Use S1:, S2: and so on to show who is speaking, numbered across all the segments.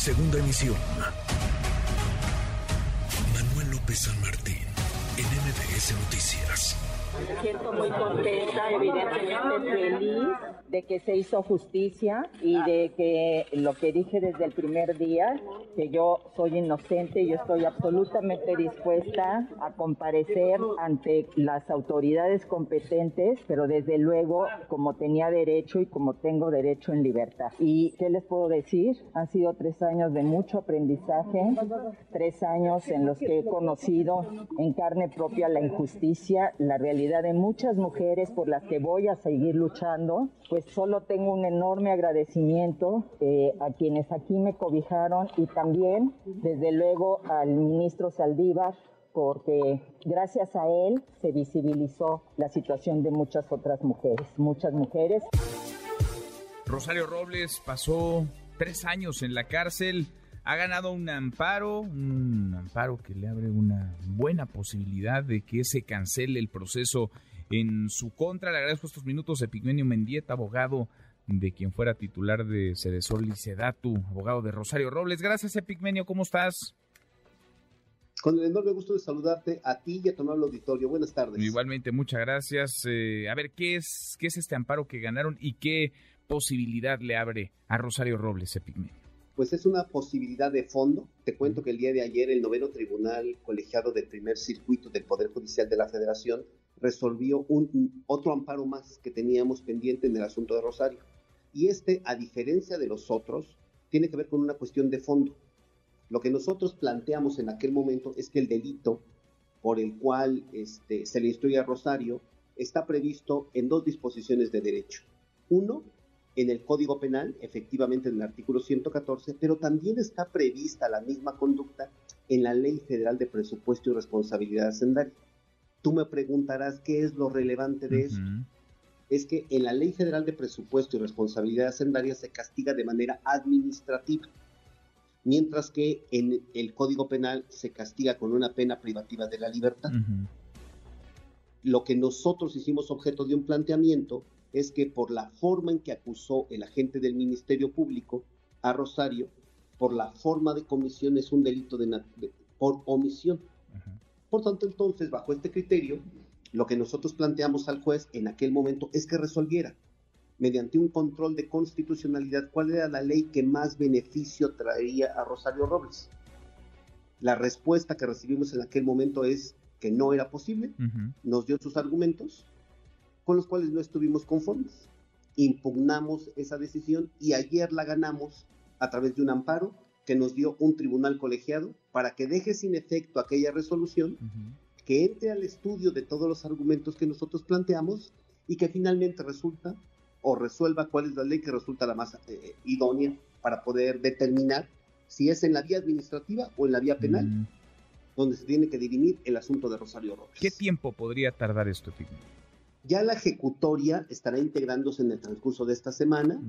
S1: Segunda emisión. Manuel López San Martín, en MBS Noticias.
S2: Siento muy contenta, evidentemente feliz de que se hizo justicia y de que lo que dije desde el primer día, que yo soy inocente yo estoy absolutamente dispuesta a comparecer ante las autoridades competentes, pero desde luego como tenía derecho y como tengo derecho en libertad. ¿Y qué les puedo decir? Han sido tres años de mucho aprendizaje, tres años en los que he conocido en carne propia la injusticia, la realidad de muchas mujeres por las que voy a seguir luchando, pues solo tengo un enorme agradecimiento eh, a quienes aquí me cobijaron y también, desde luego, al ministro Saldívar, porque gracias a él se visibilizó la situación de muchas otras mujeres, muchas mujeres.
S3: Rosario Robles pasó tres años en la cárcel, ha ganado un amparo, un amparo que le abre una buena posibilidad de que se cancele el proceso en su contra. Le agradezco estos minutos a Epigmenio Mendieta, abogado de quien fuera titular de Cedesol y Sedatu, abogado de Rosario Robles. Gracias, Epigmenio, ¿cómo estás?
S4: Con el enorme gusto de saludarte a ti y a tu auditorio. Buenas tardes.
S3: Igualmente, muchas gracias. Eh, a ver, ¿qué es, ¿qué es este amparo que ganaron y qué posibilidad le abre a Rosario Robles, Epigmenio?
S4: Pues es una posibilidad de fondo. Te cuento que el día de ayer el noveno tribunal colegiado del primer circuito del Poder Judicial de la Federación resolvió un, otro amparo más que teníamos pendiente en el asunto de Rosario. Y este, a diferencia de los otros, tiene que ver con una cuestión de fondo. Lo que nosotros planteamos en aquel momento es que el delito por el cual este, se le instruye a Rosario está previsto en dos disposiciones de derecho. Uno, en el Código Penal, efectivamente en el artículo 114, pero también está prevista la misma conducta en la Ley Federal de Presupuesto y Responsabilidad Hacendaria. Tú me preguntarás qué es lo relevante de esto. Es que en la Ley Federal de Presupuesto y Responsabilidad Hacendaria se castiga de manera administrativa, mientras que en el Código Penal se castiga con una pena privativa de la libertad. Lo que nosotros hicimos objeto de un planteamiento es que por la forma en que acusó el agente del Ministerio Público a Rosario, por la forma de comisión es un delito de, por omisión. Por tanto, entonces, bajo este criterio, lo que nosotros planteamos al juez en aquel momento es que resolviera, mediante un control de constitucionalidad, cuál era la ley que más beneficio traería a Rosario Robles. La respuesta que recibimos en aquel momento es que no era posible, nos dio sus argumentos, con los cuales no estuvimos conformes. Impugnamos esa decisión y ayer la ganamos a través de un amparo que nos dio un tribunal colegiado para que deje sin efecto aquella resolución, que entre al estudio de todos los argumentos que nosotros planteamos y que finalmente resulta o resuelva cuál es la ley que resulta la más eh, idónea para poder determinar si es en la vía administrativa o en la vía penal, donde se tiene que dirimir el asunto de Rosario Robles.
S3: ¿Qué tiempo podría tardar esto, Tigre?
S4: Ya la ejecutoria estará integrándose en el transcurso de esta semana,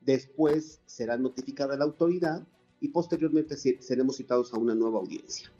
S4: después será notificada la autoridad y posteriormente seremos citados a una nueva audiencia.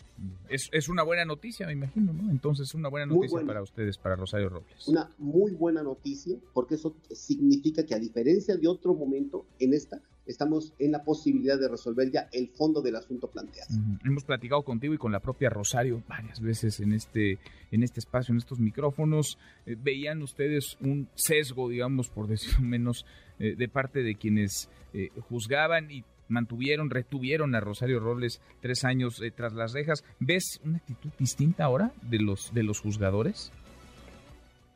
S3: Es, es una buena noticia, me imagino, ¿no? Entonces, una buena noticia para ustedes, para Rosario Robles.
S4: Una muy buena noticia, porque eso significa que a diferencia de otro momento, en esta estamos en la posibilidad de resolver ya el fondo del asunto planteado.
S3: Hemos platicado contigo y con la propia Rosario varias veces en este, en este espacio, en estos micrófonos. Eh, ¿Veían ustedes un sesgo, digamos, por decirlo menos, eh, de parte de quienes eh, juzgaban y mantuvieron, retuvieron a Rosario Robles tres años eh, tras las rejas. ¿Ves una actitud distinta ahora de los, de los juzgadores?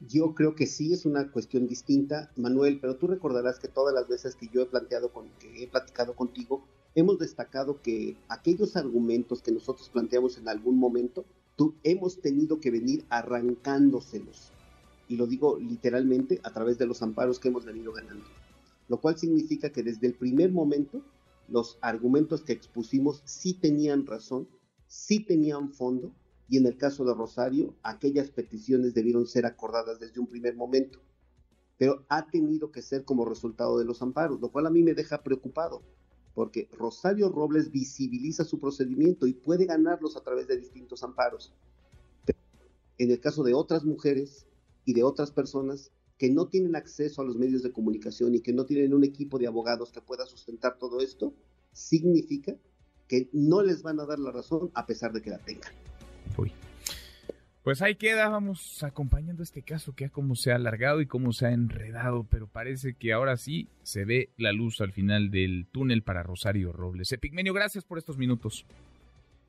S4: Yo creo que sí es una cuestión distinta, Manuel, pero tú recordarás que todas las veces que yo he planteado con, que he platicado contigo, hemos destacado que aquellos argumentos que nosotros planteamos en algún momento, tú, hemos tenido que venir arrancándoselos. Y lo digo literalmente a través de los amparos que hemos venido ganando. Lo cual significa que desde el primer momento los argumentos que expusimos sí tenían razón, sí tenían fondo, y en el caso de Rosario, aquellas peticiones debieron ser acordadas desde un primer momento. Pero ha tenido que ser como resultado de los amparos, lo cual a mí me deja preocupado, porque Rosario Robles visibiliza su procedimiento y puede ganarlos a través de distintos amparos. Pero en el caso de otras mujeres y de otras personas, que no tienen acceso a los medios de comunicación y que no tienen un equipo de abogados que pueda sustentar todo esto, significa que no les van a dar la razón a pesar de que la tengan.
S3: Pues ahí queda, vamos acompañando este caso que ha como se ha alargado y cómo se ha enredado, pero parece que ahora sí se ve la luz al final del túnel para Rosario Robles. Epigmenio, gracias por estos minutos.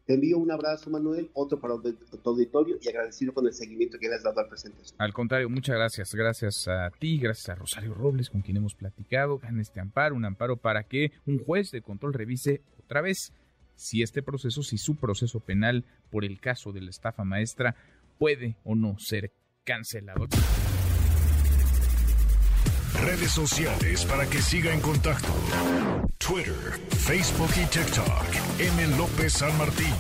S4: Te envío un abrazo, Manuel, otro para tu auditorio y agradecido con el seguimiento que le has dado al presente.
S3: Al contrario, muchas gracias. Gracias a ti, gracias a Rosario Robles, con quien hemos platicado. Gana este amparo, un amparo para que un juez de control revise otra vez si este proceso, si su proceso penal por el caso de la estafa maestra puede o no ser cancelado.
S1: Redes sociales para que siga en contacto: Twitter, Facebook y TikTok. M. López San Martín.